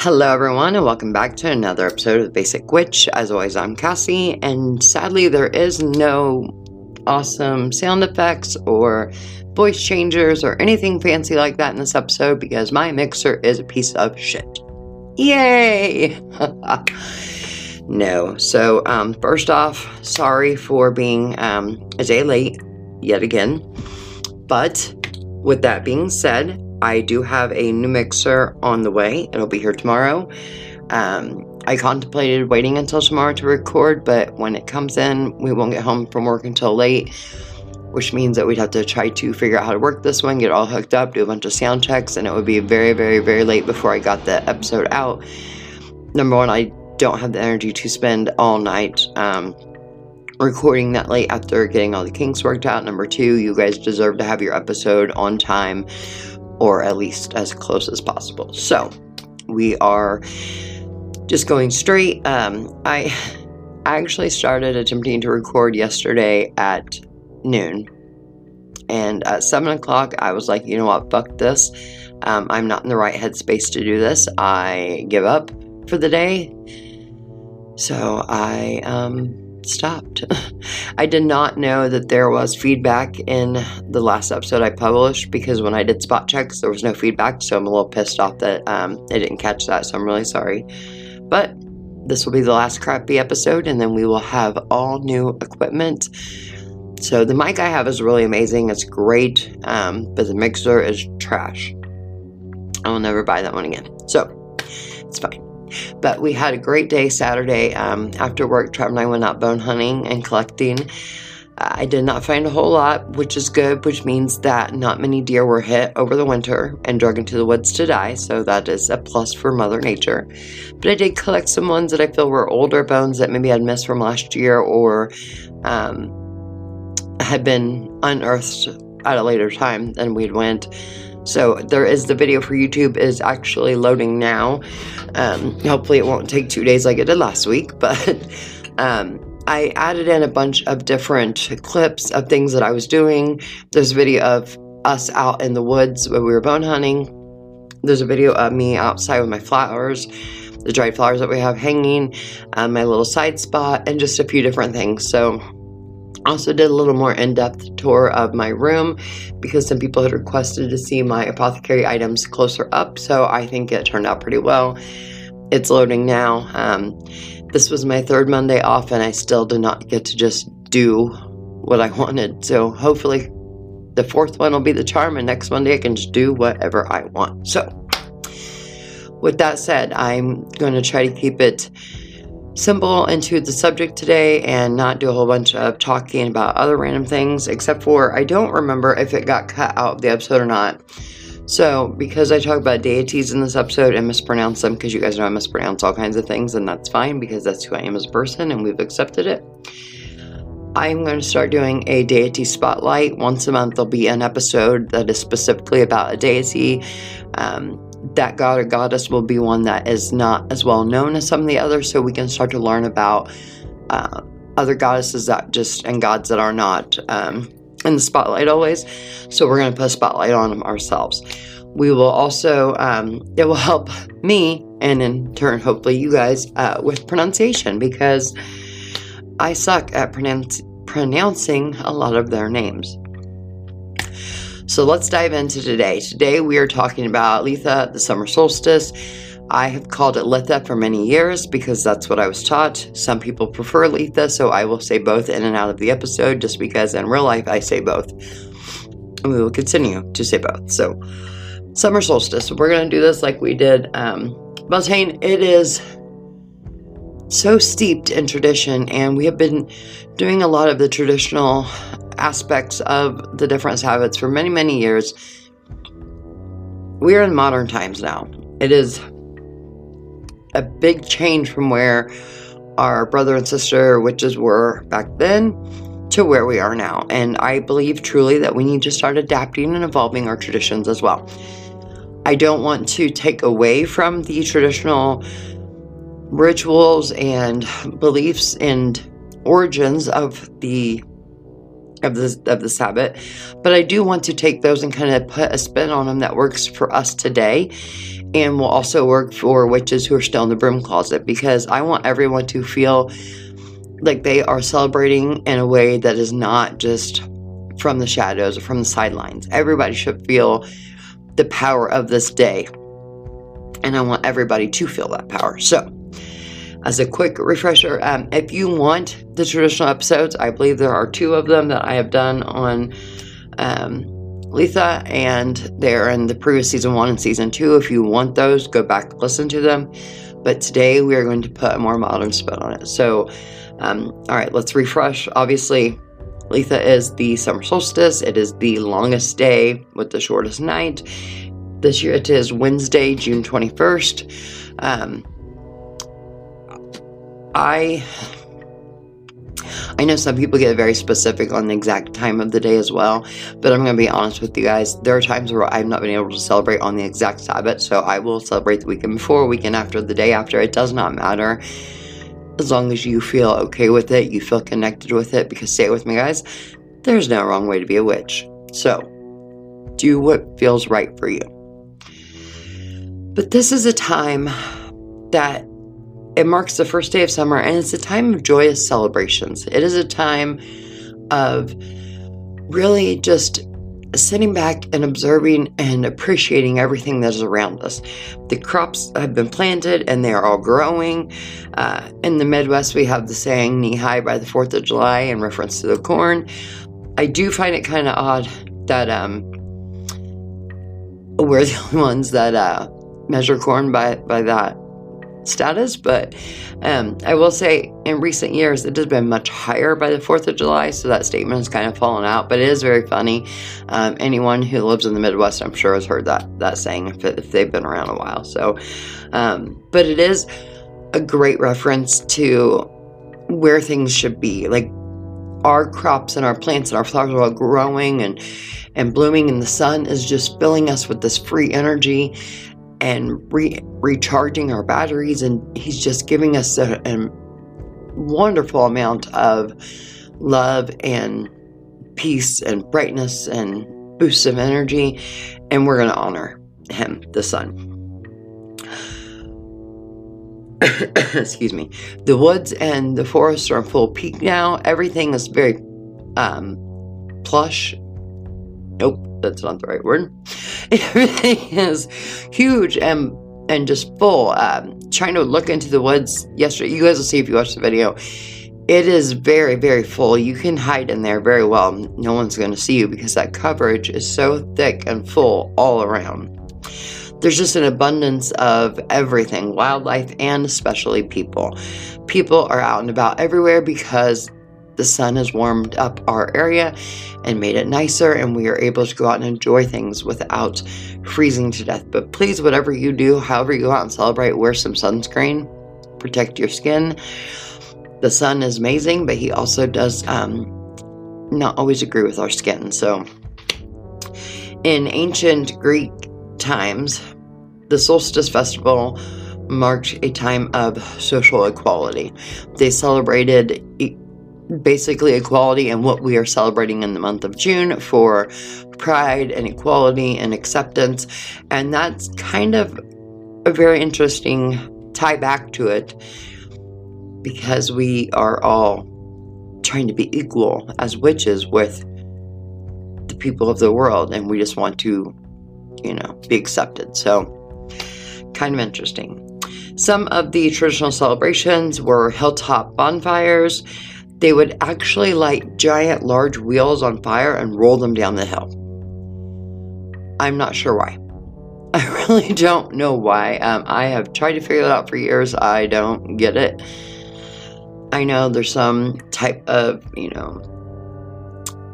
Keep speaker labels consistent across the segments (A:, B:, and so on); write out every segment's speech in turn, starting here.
A: Hello, everyone, and welcome back to another episode of Basic Witch. As always, I'm Kassie, and sadly, there is no awesome sound effects or voice changers or anything fancy like that in this episode because my mixer is a piece of shit. Yay! no. So, um, first off, sorry for being um, a day late yet again. But with that being said, I do have a new mixer on the way. It'll be here tomorrow. Um, I contemplated waiting until tomorrow to record, but when it comes in, we won't get home from work until late, which means that we'd have to try to figure out how to work this one, get all hooked up, do a bunch of sound checks, and it would be very, very, very late before I got the episode out. Number one, I don't have the energy to spend all night um, recording that late after getting all the kinks worked out. Number two, you guys deserve to have your episode on time or at least as close as possible. So we are just going straight. Um, I actually started attempting to record yesterday at noon. And at 7 o'clock, I was like, you know what, fuck this. Um, I'm not in the right headspace to do this. I give up for the day. So I um, stopped. I did not know that there was feedback in the last episode I published because when I did spot checks, there was no feedback. So I'm a little pissed off that um, I didn't catch that. So I'm really sorry. But this will be the last crappy episode, and then we will have all new equipment. So the mic I have is really amazing. It's great, um, but the mixer is trash. I will never buy that one again. So it's fine. But we had a great day Saturday. Um, after work, Trev and I went out bone hunting and collecting. I did not find a whole lot, which is good, which means that not many deer were hit over the winter and drug into the woods to die, so that is a plus for Mother Nature. But I did collect some ones that I feel were older bones that maybe I'd missed from last year or um, had been unearthed at a later time than we'd went. So there is the video for YouTube is actually loading now. Um, hopefully it won't take two days like it did last week, but um, I added in a bunch of different clips of things that I was doing. There's a video of us out in the woods where we were bone hunting. There's a video of me outside with my flowers, the dried flowers that we have hanging, um, my little side spot, and just a few different things. So also did a little more in-depth tour of my room because some people had requested to see my apothecary items closer up so i think it turned out pretty well. It's loading now. Um, this was my third monday off and i still did not get to just do what i wanted. So hopefully the fourth one will be the charm and next monday i can just do whatever i want. So with that said i'm going to try to keep it simple into the subject today and not do a whole bunch of talking about other random things, except for I don't remember if it got cut out of the episode or not. So, because I talk about deities in this episode and mispronounce them, because you guys know I mispronounce all kinds of things, and that's fine because that's who I am as a person and we've accepted it. I'm going to start doing a deity spotlight. Once a month, there'll be an episode that is specifically about a deity. Um, that god or goddess will be one that is not as well known as some of the others, so we can start to learn about uh, other goddesses that just and gods that are not um, in the spotlight always. So we're going to put a spotlight on them ourselves. We will also um, it will help me and in turn hopefully you guys uh, with pronunciation because I suck at pronouncing a lot of their names. So let's dive into today. Today we are talking about Letha, the summer solstice. I have called it Letha for many years because that's what I was taught. Some people prefer Letha, so I will say both in and out of the episode just because in real life I say both. And we will continue to say both. So, summer solstice. We're going to do this like we did um, Beltane. It is so steeped in tradition, and we have been doing a lot of the traditional aspects of the different habits for many, many years. We are in modern times now. It is a big change from where our brother and sister witches were back then to where we are now. And I believe truly that we need to start adapting and evolving our traditions as well. I don't want to take away from the traditional rituals and beliefs and origins of the of this of this habit. But I do want to take those and kind of put a spin on them that works for us today and will also work for witches who are still in the broom closet because I want everyone to feel like they are celebrating in a way that is not just from the shadows or from the sidelines. Everybody should feel the power of this day. And I want everybody to feel that power. So, as a quick refresher, um, if you want the traditional episodes, I believe there are two of them that I have done on um, Litha, and they're in the previous season one and season two. If you want those, go back listen to them. But today we are going to put a more modern spin on it. So, um, all right, let's refresh. Obviously, Letha is the summer solstice. It is the longest day with the shortest night. This year it is Wednesday, June 21st. Um, I I know some people get very specific on the exact time of the day as well, but I'm going to be honest with you guys. There are times where I've not been able to celebrate on the exact Sabbath, so I will celebrate the weekend before, weekend after, the day after. It does not matter. As long as you feel okay with it, you feel connected with it, because say it with me, guys, there's no wrong way to be a witch. So, do what feels right for you. But this is a time that it marks the first day of summer and it's a time of joyous celebrations. It is a time of really just sitting back and observing and appreciating everything that is around us. The crops have been planted and they are all growing. Uh, in the Midwest, we have the saying knee high by the 4th of July in reference to the corn. I do find it kind of odd that um, we're the only ones that uh, measure corn by, by that status, but um, I will say in recent years it has been much higher by the 4th of July, so that statement has kind of fallen out, but it is very funny. Um, anyone who lives in the Midwest, I'm sure, has heard that, that saying if, if they've been around a while. So, um, but it is a great reference to where things should be. Like our crops and our plants and our flowers are all growing and and blooming and the sun is just filling us with this free energy and re- recharging our batteries. And He's just giving us a, a wonderful amount of love and peace and brightness and boosts of energy. And we're going to honor Him, the sun. Excuse me. The woods and the forests are in full peak now. Everything is very um, plush. Nope that's not the right word. Everything is huge and and just full. Um, trying to look into the woods yesterday. You guys will see if you watch the video. It is very, very full. You can hide in there very well. No one's going to see you because that coverage is so thick and full all around. There's just an abundance of everything wildlife and especially people. People are out and about everywhere because the sun has warmed up our area and made it nicer, and we are able to go out and enjoy things without freezing to death. But please, whatever you do, however you go out and celebrate, wear some sunscreen, protect your skin. The sun is amazing, but he also does um, not always agree with our skin. So, in ancient Greek times, the solstice festival marked a time of social equality. They celebrated basically equality and what we are celebrating in the month of June for pride and equality and acceptance. And that's kind of a very interesting tie back to it because we are all trying to be equal as witches with the people of the world and we just want to, you know, be accepted. So, kind of interesting. Some of the traditional celebrations were hilltop bonfires they would actually light giant large wheels on fire and roll them down the hill. I'm not sure why. I really don't know why. Um, I have tried to figure it out for years. I don't get it. I know there's some type of, you know,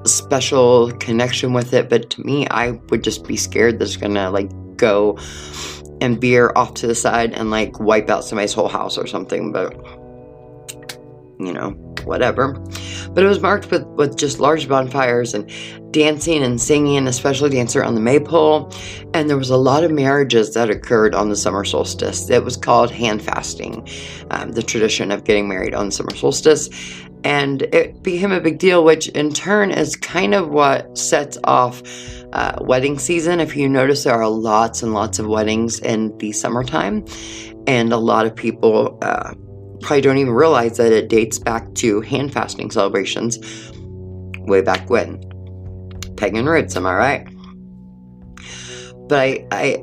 A: special connection with it, but to me, I would just be scared that it's gonna like go and veer off to the side and like wipe out somebody's whole house or something. But you know, whatever. But it was marked with, with just large bonfires and dancing and singing, especially dancer on the maypole. And there was a lot of marriages that occurred on the summer solstice. It was called hand fasting, um, the tradition of getting married on the summer solstice. And it became a big deal, which in turn is kind of what sets off uh, wedding season. If you notice, there are lots and lots of weddings in the summertime, and a lot of people uh, probably don't even realize that it dates back to hand fasting celebrations way back when. Pagan roots, am I right? But I, I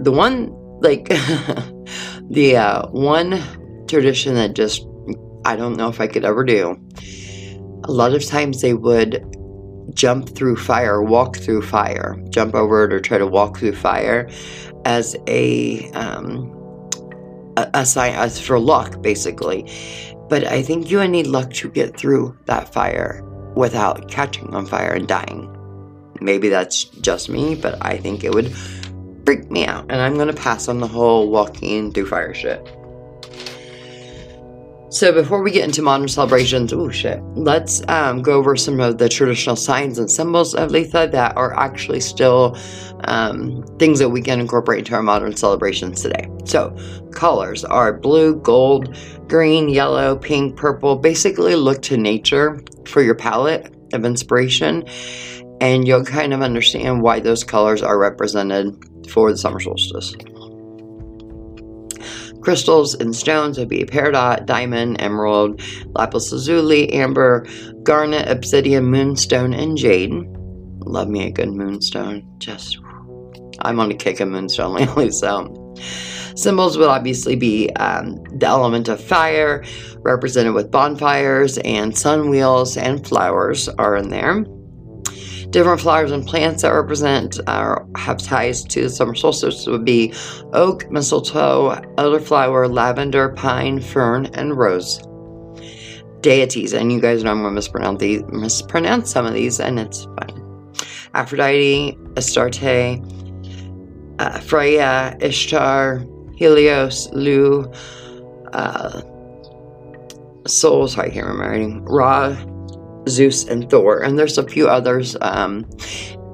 A: the one like the uh, one tradition that just I don't know if I could ever do. A lot of times they would jump through fire, walk through fire, jump over it or try to walk through fire as a um, a, sign as for luck, basically. But I think you need luck to get through that fire without catching on fire and dying. Maybe that's just me, but I think it would freak me out. And I'm gonna pass on the whole walking through fire shit. So before we get into modern celebrations, oh shit, let's um, go over some of the traditional signs and symbols of Litha that are actually still um, things that we can incorporate into our modern celebrations today. So colors are blue, gold, green, yellow, pink, purple. Basically, look to nature for your palette of inspiration, and you'll kind of understand why those colors are represented for the summer solstice. Crystals and stones would be peridot, diamond, emerald, lapis lazuli, amber, garnet, obsidian, moonstone, and jade. Love me a good moonstone. Just, I'm on a kick of moonstone lately, so. Symbols would obviously be um, the element of fire, represented with bonfires and sun wheels and flowers are in there different flowers and plants that represent or have ties to the summer solstice would be oak, mistletoe, elderflower, lavender, pine, fern, and rose. Deities, and you guys know I'm going to mispronounce, these, mispronounce some of these, and it's fine. Aphrodite, Astarte, uh, Freya, Ishtar, Helios, Lu, uh, sorry, I can't remember, Ra, Zeus and Thor, and there's a few others. Um,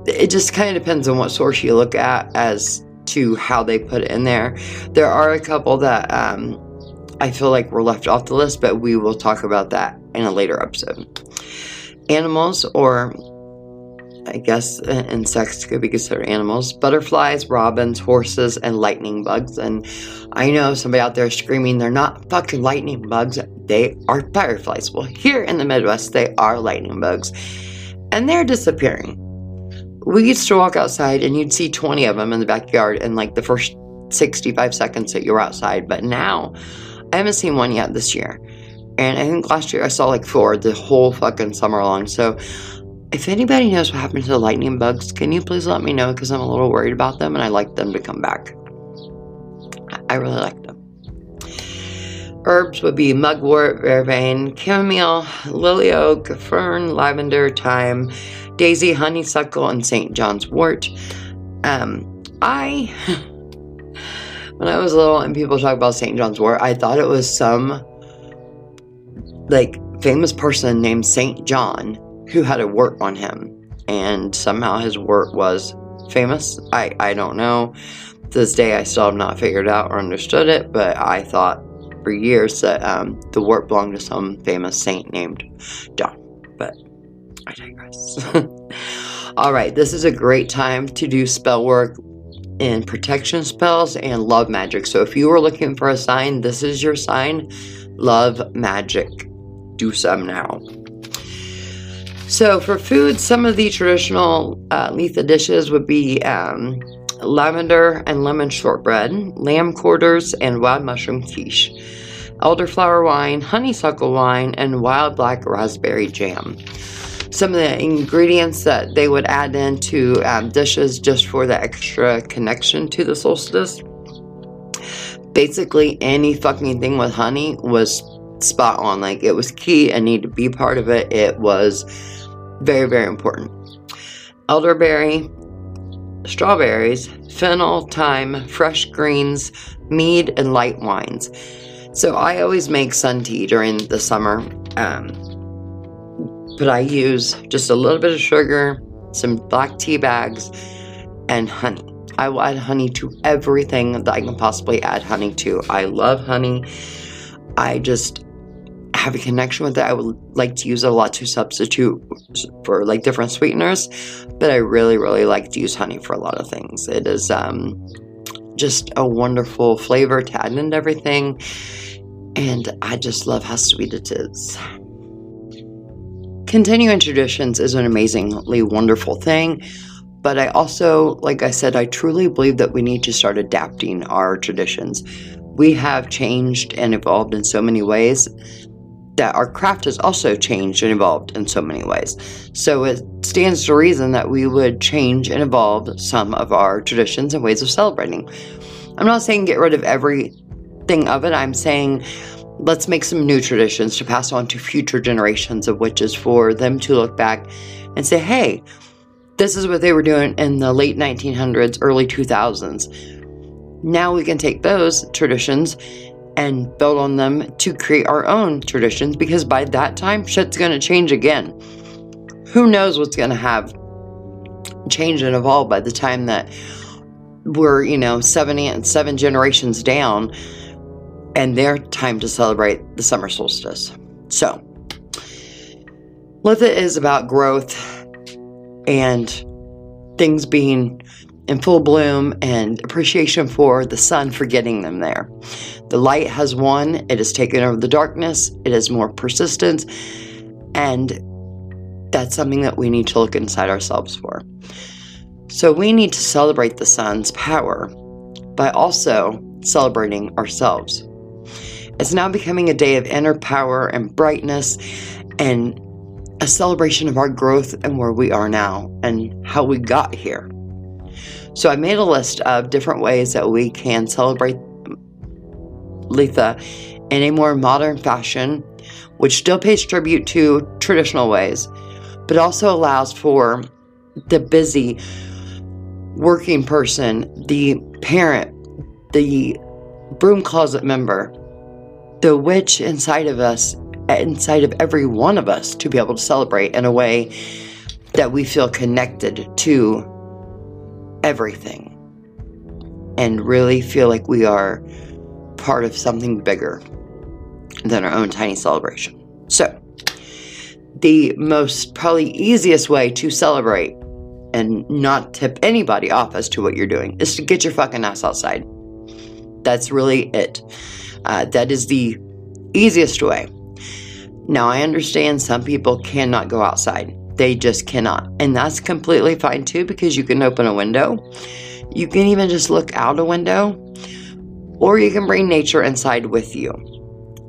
A: it just kind of depends on what source you look at as to how they put it in there. There are a couple that um, I feel like were left off the list, but we will talk about that in a later episode. Animals, or I guess uh, insects could be considered animals, butterflies, robins, horses, and lightning bugs. And I know somebody out there screaming they're not fucking lightning bugs, they are fireflies. Well, here in the Midwest, they are lightning bugs, and they're disappearing. We used to walk outside and you'd see 20 of them in the backyard in like the first 65 seconds that you were outside, but now I haven't seen one yet this year. And I think last year I saw like four the whole fucking summer long. So if anybody knows what happened to the lightning bugs, can you please let me know? Because I'm a little worried about them and I like them to come back. I really like them. Herbs would be mugwort, vervain, chamomile, lily oak, fern, lavender, thyme, daisy, honeysuckle, and St. John's wort. Um, I, when I was little and people talk about St. John's wort, I thought it was some like famous person named St. John who had a wart on him, and somehow his wart was famous. I, I don't know. To this day, I still have not figured out or understood it, but I thought for years that um, the wart belonged to some famous saint named John. But I digress. All right, this is a great time to do spell work in protection spells and love magic. So if you were looking for a sign, this is your sign. Love magic. Do some now. So for food, some of the traditional uh, Litha dishes would be um, lavender and lemon shortbread, lamb quarters, and wild mushroom quiche, elderflower wine, honeysuckle wine, and wild black raspberry jam. Some of the ingredients that they would add into um, dishes just for the extra connection to the solstice. Basically, any fucking thing with honey was spot on. Like, it was key and needed to be part of it. It was very, very important. Elderberry, strawberries, fennel, thyme, fresh greens, mead, and light wines. So I always make sun tea during the summer. Um, but I use just a little bit of sugar, some black tea bags, and honey. I will add honey to everything that I can possibly add honey to. I love honey. I just have a connection with it. I would like to use a lot to substitute for like different sweeteners, but I really, really like to use honey for a lot of things. It is um, just a wonderful flavor to add into everything, and I just love how sweet it is. Continuing traditions is an amazingly wonderful thing. But I also, like I said, I truly believe that we need to start adapting our traditions. We have changed and evolved in so many ways that our craft has also changed and evolved in so many ways. So it stands to reason that we would change and evolve some of our traditions and ways of celebrating. I'm not saying get rid of everything of it, I'm saying let's make some new traditions to pass on to future generations of witches for them to look back and say, hey, this is what they were doing in the late 1900s, early 2000s. Now we can take those traditions and build on them to create our own traditions because by that time, shit's to change again. Who knows what's to have changed and evolved by the time that we're, you know, seven and seven generations down and their time to celebrate the summer solstice. So, Litha is about growth and things being in full bloom and appreciation for the sun for getting them there. The light has won, it has taken over the darkness, it is more persistent, and that's something that we need to look inside ourselves for. So we need to celebrate the sun's power by also celebrating ourselves. It's now becoming a day of inner power and brightness and a celebration of our growth and where we are now and how we got here. So I made a list of different ways that we can celebrate Letha in a more modern fashion, which still pays tribute to traditional ways, but also allows for the busy working person, the parent, the broom closet member, the witch inside of us inside of every one of us to be able to celebrate in a way that we feel connected to everything and really feel like we are part of something bigger than our own tiny celebration. So, the most probably easiest way to celebrate and not tip anybody off as to what you're doing is to get your fucking ass outside. That's really it. Uh, that is the easiest way. Now, I understand some people cannot go outside. They just cannot. And that's completely fine too because you can open a window. You can even just look out a window, or you can bring nature inside with you.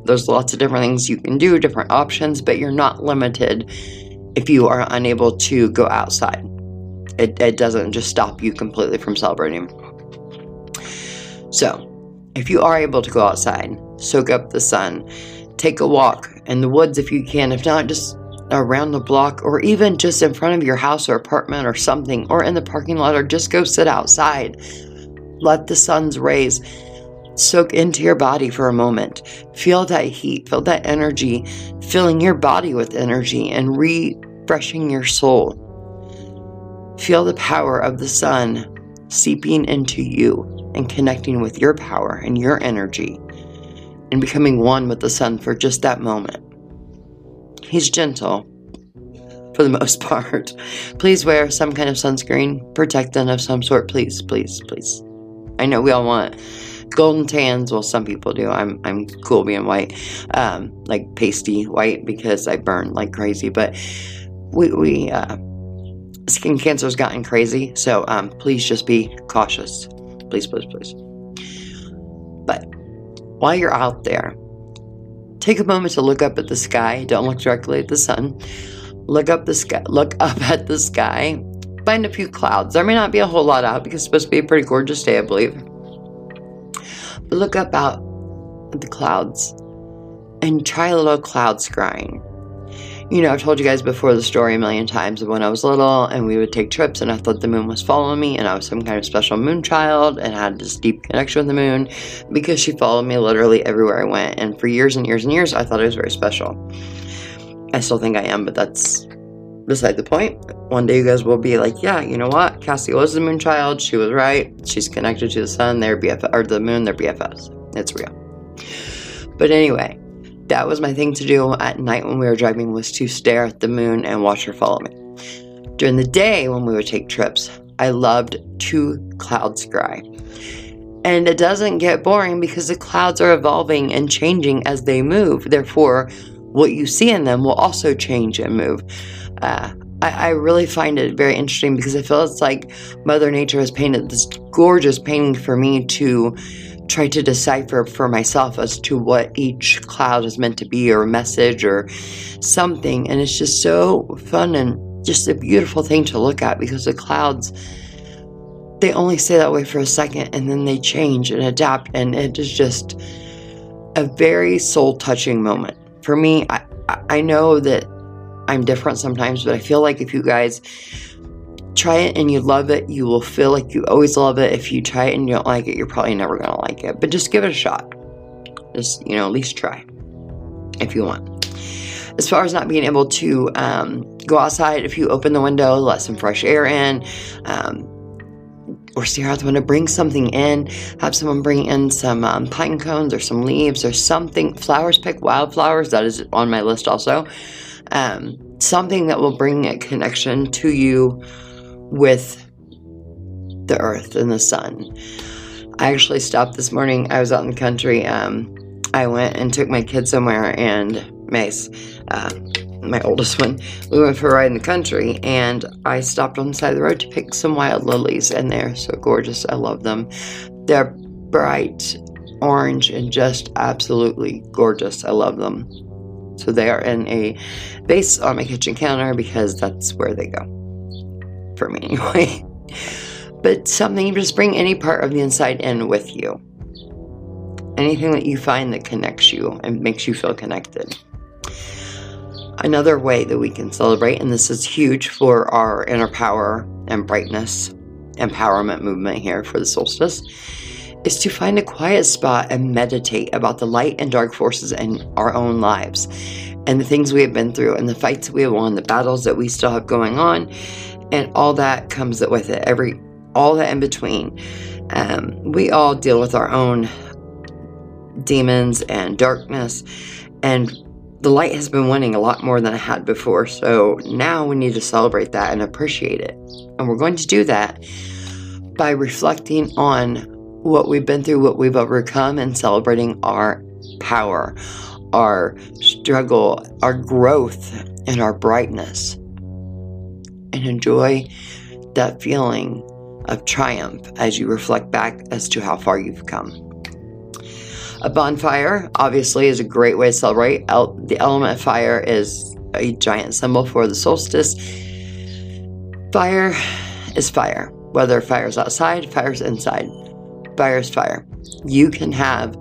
A: There's lots of different things you can do, different options, but you're not limited if you are unable to go outside. It, it doesn't just stop you completely from celebrating. So, if you are able to go outside, soak up the sun, take a walk in the woods if you can, if not, just around the block or even just in front of your house or apartment or something, or in the parking lot, or just go sit outside. Let the sun's rays soak into your body for a moment. Feel that heat, feel that energy, filling your body with energy and refreshing your soul. Feel the power of the sun seeping into you and connecting with your power and your energy and becoming one with the sun for just that moment. He's gentle for the most part. Please wear some kind of sunscreen, protectant of some sort, please, please, please. I know we all want golden tans. Well, some people do. I'm I'm cool being white, um, like pasty white because I burn like crazy. But we we uh, skin cancer's gotten crazy, so um, please just be cautious, please, please, please. But while you're out there, take a moment to look up at the sky. Don't look directly at the sun. Look up the sky. Look up at the sky. Find a few clouds. There may not be a whole lot out because it's supposed to be a pretty gorgeous day, I believe. But look up out at the clouds and try a little cloud scrying you know, I've told you guys before the story a million times of when I was little and we would take trips and I thought the moon was following me and I was some kind of special moon child and had this deep connection with the moon because she followed me literally everywhere I went. And for years and years and years, I thought it was very special. I still think I am, but that's beside the point. One day you guys will be like, yeah, you know what? Kassie was the moon child. She was right. She's connected to the sun. They're or the moon. They're BFFs. It's real. But anyway, that was my thing to do at night when we were driving was to stare at the moon and watch her follow me. During the day when we would take trips, I loved to cloud scry. And it doesn't get boring because the clouds are evolving and changing as they move. Therefore, what you see in them will also change and move. Uh, I, I, really find it very interesting because I feel it's like Mother Nature has painted this gorgeous painting for me to try to decipher for myself as to what each cloud is meant to be or a message or something. And it's just so fun and just a beautiful thing to look at because the clouds they only stay that way for a second and then they change and adapt and it is just a very soul touching moment for me I, I know that i'm different sometimes but i feel like if you guys try it and you love it, you will feel like you always love it. If you try it and you don't like it, you're probably never going to like it. But just give it a shot. Just, you know, at least try if you want. As far as not being able to um, go outside, if you open the window, let some fresh air in, um, or stare out the window, bring something in, have someone bring in some um, pine cones or some leaves or something, flowers, pick wildflowers, that is on my list also. Um, something that will bring a connection to you with the earth and the sun. I actually stopped this morning. I was out in the country. Um, I went and took my kids somewhere, and Mace, uh, my oldest one, we went for a ride in the country, and I stopped on the side of the road to pick some wild lilies, and they're so gorgeous. I love them. They're bright orange and just absolutely gorgeous. I love them. So they are in a vase on my kitchen counter because that's where they go for me anyway. but something you just bring any part of the inside in with you. Anything that you find that connects you and makes you feel connected. Another way that we can celebrate, and this is huge for our inner power and brightness empowerment movement here for the solstice, is to find a quiet spot and meditate about the light and dark forces in our own lives and the things we have been through and the fights we have won, the battles that we still have going on, and all that comes with it. Every all that in between. Um, we all deal with our own demons and darkness, and the light has been winning a lot more than it had before. So now we need to celebrate that and appreciate it. And we're going to do that by reflecting on what we've been through, what we've overcome, and celebrating our power, our struggle, our growth, and our brightness and enjoy that feeling of triumph as you reflect back as to how far you've come. A bonfire, obviously, is a great way to celebrate. El- the element of fire is a giant symbol for the solstice. Fire is fire, whether fire is outside, fire is inside. Fire is fire. You can have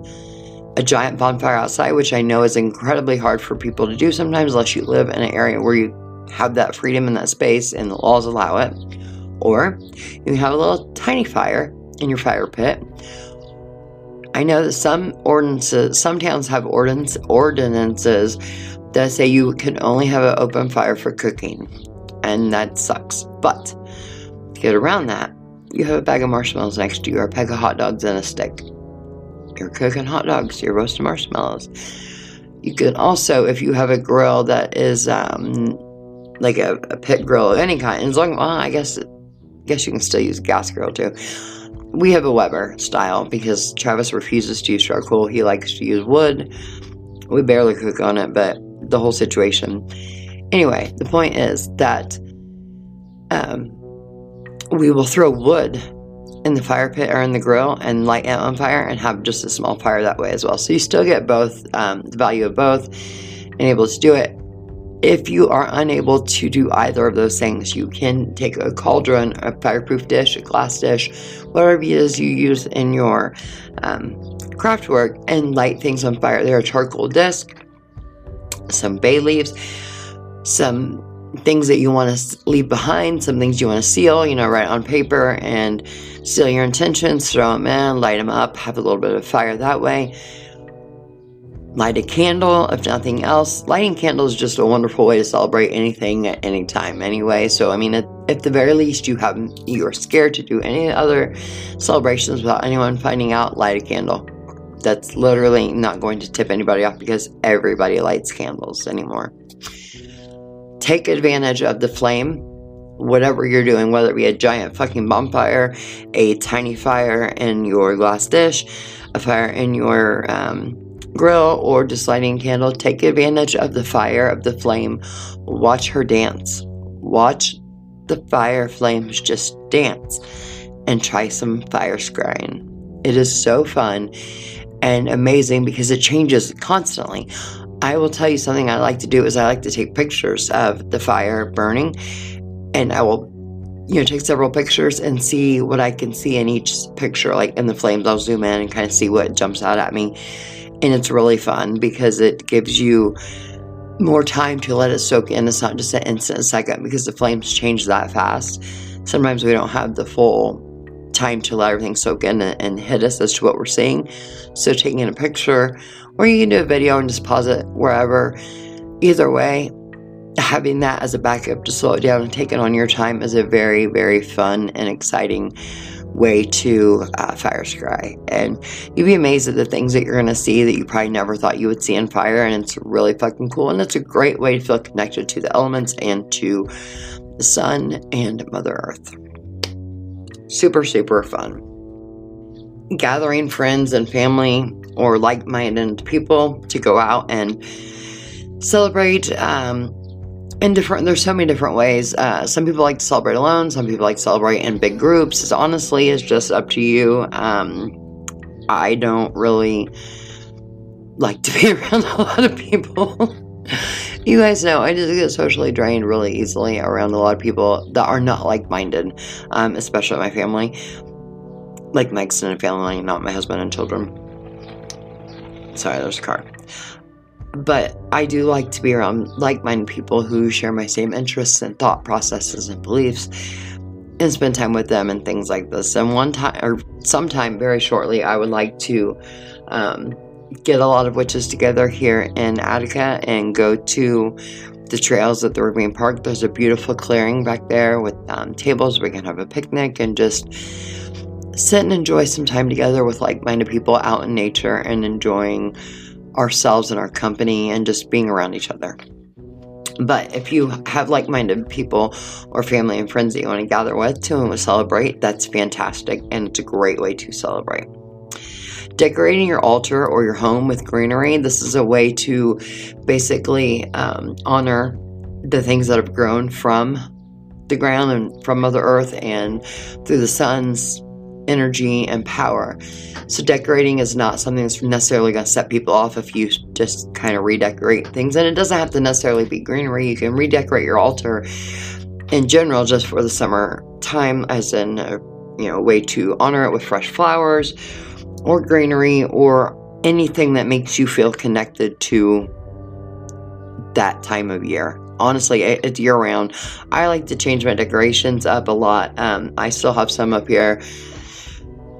A: a giant bonfire outside, which I know is incredibly hard for people to do sometimes, unless you live in an area where you have that freedom in that space and the laws allow it. Or you have a little tiny fire in your fire pit. I know that some ordinances, some towns have ordinance, ordinances that say you can only have an open fire for cooking, and that sucks. But to get around that, you have a bag of marshmallows next to you, or a pack of hot dogs and a stick. You're cooking hot dogs, you're roasting marshmallows. You can also, if you have a grill that is um, like a, a pit grill of any kind. And as long, well, I guess, I guess you can still use gas grill too. We have a Weber style because Travis refuses to use charcoal. He likes to use wood. We barely cook on it, but the whole situation. Anyway, the point is that um, we will throw wood in the fire pit or in the grill and light it on fire and have just a small fire that way as well. So you still get both um, the value of both and able to do it if you are unable to do either of those things, you can take a cauldron, a fireproof dish, a glass dish, whatever it is you use in your um, craft work, and light things on fire. There are charcoal disc, some bay leaves, some things that you want to leave behind, some things you want to seal, you know, write on paper and seal your intentions, throw them in, light them up, have a little bit of fire that way light a candle if nothing else. Lighting candles is just a wonderful way to celebrate anything at any time anyway. So i mean at, at the very least you have you're scared to do any other celebrations without anyone finding out. Light a candle. That's literally not going to tip anybody off because everybody lights candles anymore. Take advantage of the flame. Whatever you're doing whether it be a giant fucking bonfire a tiny fire in your glass dish a fire in your um, grill or just lighting a candle, take advantage of the fire of the flame. Watch her dance. Watch the fire flames just dance and try some fire scrying. It is so fun and amazing because it changes constantly. I will tell you something I like to do is I like to take pictures of the fire burning and I will you know take several pictures and see what I can see in each picture like in the flames I'll zoom in and kind of see what jumps out at me and it's really fun because it gives you more time to let it soak in. It's not just an instant second because the flames change that fast. Sometimes we don't have the full time to let everything soak in and, hit us as to what we're seeing. So taking a picture or you can do a video and just pause it wherever. Either way, having that as a backup to slow it down and take it on your time is a very, very fun and exciting way to uh, fire scry. And you'd be amazed at the things that you're going to see that you probably never thought you would see in fire. And it's really fucking cool. And it's a great way to feel connected to the elements and to the sun and Mother Earth. Super, super fun. Gathering friends and family or like minded people to go out and celebrate. Um, in different there's so many different ways. Uh, some people like to celebrate alone some people like to celebrate in big groups. It's honestly it's just up to you. Um, i don't really like to be around a lot of people. You guys know i just get socially drained really easily around a lot of people that are not like-minded um, especially my family. Like my extended family not my husband and children. Sorry there's a car but I do like to be around like minded people who share my same interests and thought processes and beliefs and spend time with them and things like this. And one time, or sometime very shortly, I would like to um, get a lot of witches together here in Attica and go to the trails at the Ravine Park. There's a beautiful clearing back there with um, tables. We can have a picnic and just sit and enjoy some time together with like minded people out in nature and enjoying ourselves and our company and just being around each other. But if you have like minded people or family and friends that you want to gather with to celebrate, that's fantastic and it's a great way to celebrate. Decorating your altar or your home with greenery, this is a way to basically um, honor the things that have grown from the ground and from Mother Earth and through the sun's energy and power. So decorating is not something that's necessarily going to set people off if you just kind of redecorate things. And it doesn't have to necessarily be greenery. You can redecorate your altar in general just for the summer time as in a you know way to honor it with fresh flowers or greenery or anything that makes you feel connected to that time of year honestly it's year round i like to change my decorations up a lot um, i still have some up here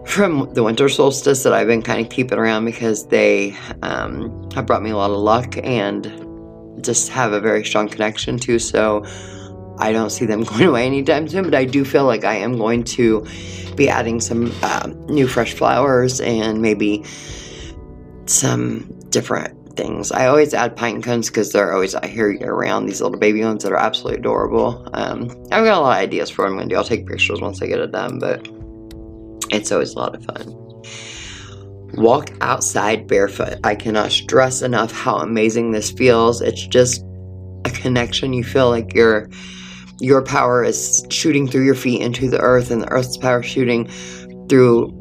A: from the winter solstice that I've been kind of keeping around because they um, have brought me a lot of luck and just have a very strong connection to. So I don't see them going away anytime soon, but I do feel like I am going to be adding some um, new fresh flowers and maybe some different things. I always add pine cones because they're always out here year round. These little baby ones that are absolutely adorable. Um, I've got a lot of ideas for what I'm going to do. I'll take pictures once I get it done, but it's always a lot of fun. Walk outside barefoot. I cannot stress enough how amazing this feels. It's just a connection. You feel like your your power is shooting through your feet into the earth, and the earth's power shooting through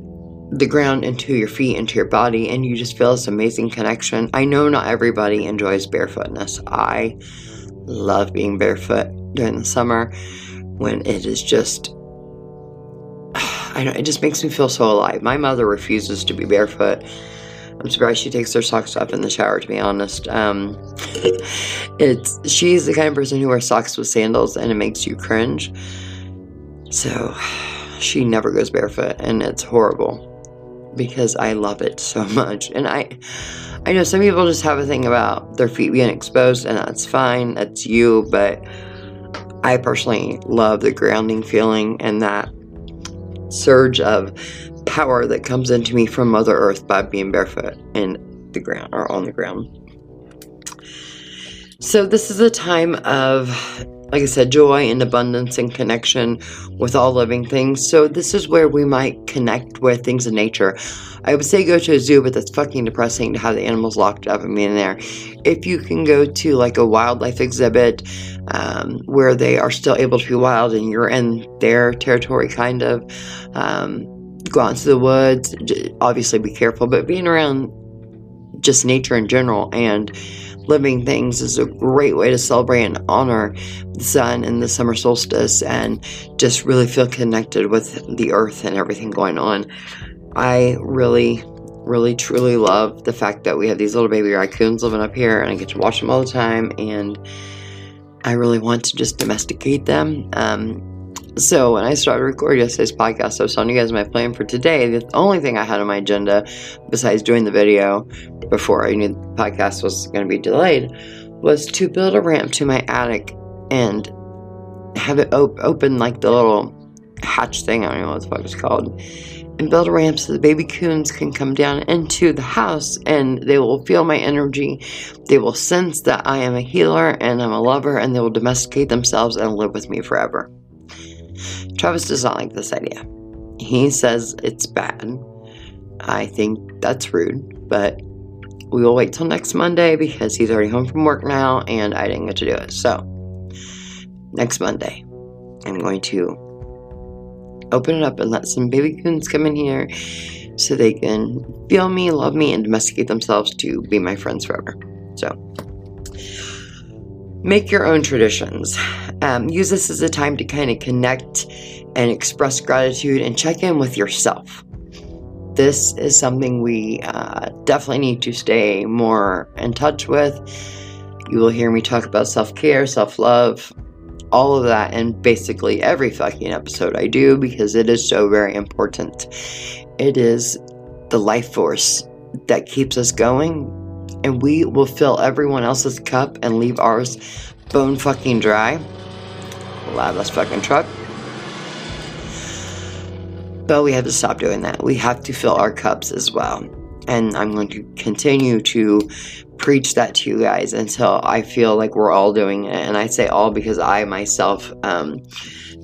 A: the ground into your feet, into your body, and you just feel this amazing connection. I know not everybody enjoys barefootness. I love being barefoot during the summer when it is just I know it just makes me feel so alive. My mother refuses to be barefoot. I'm surprised she takes her socks off in the shower, to be honest. Um, it's she's the kind of person who wears socks with sandals, and it makes you cringe. So she never goes barefoot, and it's horrible. because I love it so much. And I I know some people just have a thing about their feet being exposed and that's fine. That's you, but I personally love the grounding feeling and that surge of power that comes into me from Mother Earth by being barefoot in the ground or on the ground. So, this is a time of, like I said, joy and abundance and connection with all living things. So, this is where we might connect with things in nature. I would say go to a zoo, but that's fucking depressing to have the animals locked up and be in there. If you can go to like a wildlife exhibit um, where they are still able to be wild and you're in their territory, kind of, um, go out into the woods. Obviously, be careful, but being around just nature in general and living things is a great way to celebrate and honor the sun and the summer solstice and just really feel connected with the earth and everything going on. I really, really, truly love the fact that we have these little baby raccoons living up here and I get to watch them all the time and I really want to just domesticate them. Um, so when I started recording yesterday's podcast, I was telling you guys my plan for today. The only thing I had on my agenda, besides doing the video before I knew the podcast was going to be delayed, was to build a ramp to my attic and have it op- open like the little hatch thing. I don't know what the fuck it's called. And build a ramp so the baby coons can come down into the house and they will feel my energy. They will sense that I am a healer and I'm a lover and they will domesticate themselves and live with me forever. Travis does not like this idea. He says it's bad. I think that's rude, but we will wait till next Monday because he's already home from work now and I didn't get to do it. So, next Monday, I'm going to open it up and let some baby coons come in here so they can feel me, love me, and domesticate themselves to be my friends forever. So, make your own traditions. Um, use this as a time to kind of connect and express gratitude and check in with yourself. This is something we uh, definitely need to stay more in touch with. You will hear me talk about self care, self love, all of that in basically every fucking episode I do because it is so very important. It is the life force that keeps us going and we will fill everyone else's cup and leave ours bone fucking dry. Loud this fucking truck. But we have to stop doing that. We have to fill our cups as well. And I'm going to continue to preach that to you guys until I feel like we're all doing it. And I say all because I myself um,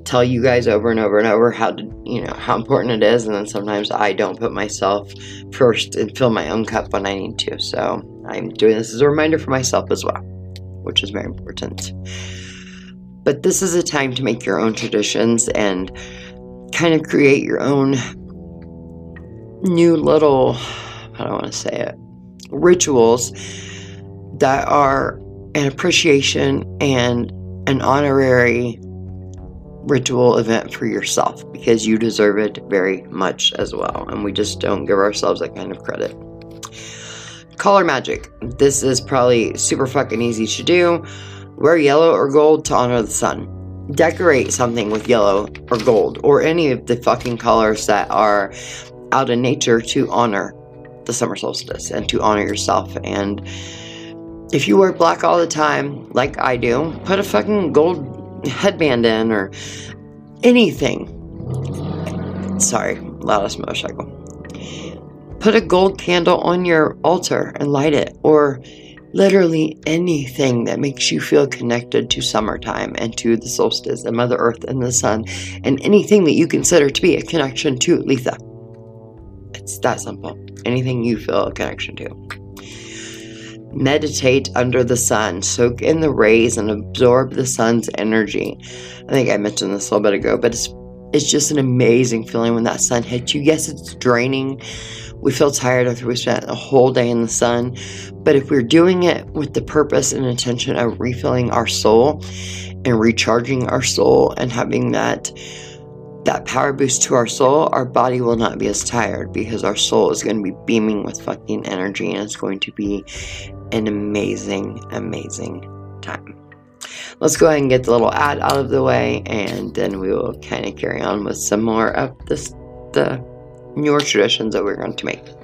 A: tell you guys over and over and over how to, you know, how important it is. And then sometimes I don't put myself first and fill my own cup when I need to. So I'm doing this as a reminder for myself as well, which is very important. But this is a time to make your own traditions and kind of create your own new little, I don't want to say it, rituals that are an appreciation and an honorary ritual event for yourself because you deserve it very much as well. And we just don't give ourselves that kind of credit. Color magic. This is probably super fucking easy to do. Wear yellow or gold to honor the sun. Decorate something with yellow or gold or any of the fucking colors that are out in nature to honor the summer solstice and to honor yourself. And if you wear black all the time, like I do, put a fucking gold headband in or anything. Sorry, loudest motorcycle. Put a gold candle on your altar and light it, or literally anything that makes you feel connected to summertime and to the solstice and Mother Earth and the sun, and anything that you consider to be a connection to Litha. It's that simple. Anything you feel a connection to. Meditate under the sun, soak in the rays, and absorb the sun's energy. I think I mentioned this a little bit ago, but it's it's just an amazing feeling when that sun hits you. Yes, it's draining. We feel tired after we spent a whole day in the sun, but if we're doing it with the purpose and intention of refilling our soul and recharging our soul and having that that power boost to our soul, our body will not be as tired because our soul is going to be beaming with fucking energy and it's going to be an amazing, amazing time. Let's go ahead and get the little ad out of the way and then we will kind of carry on with some more of this the newer traditions that we're going to make.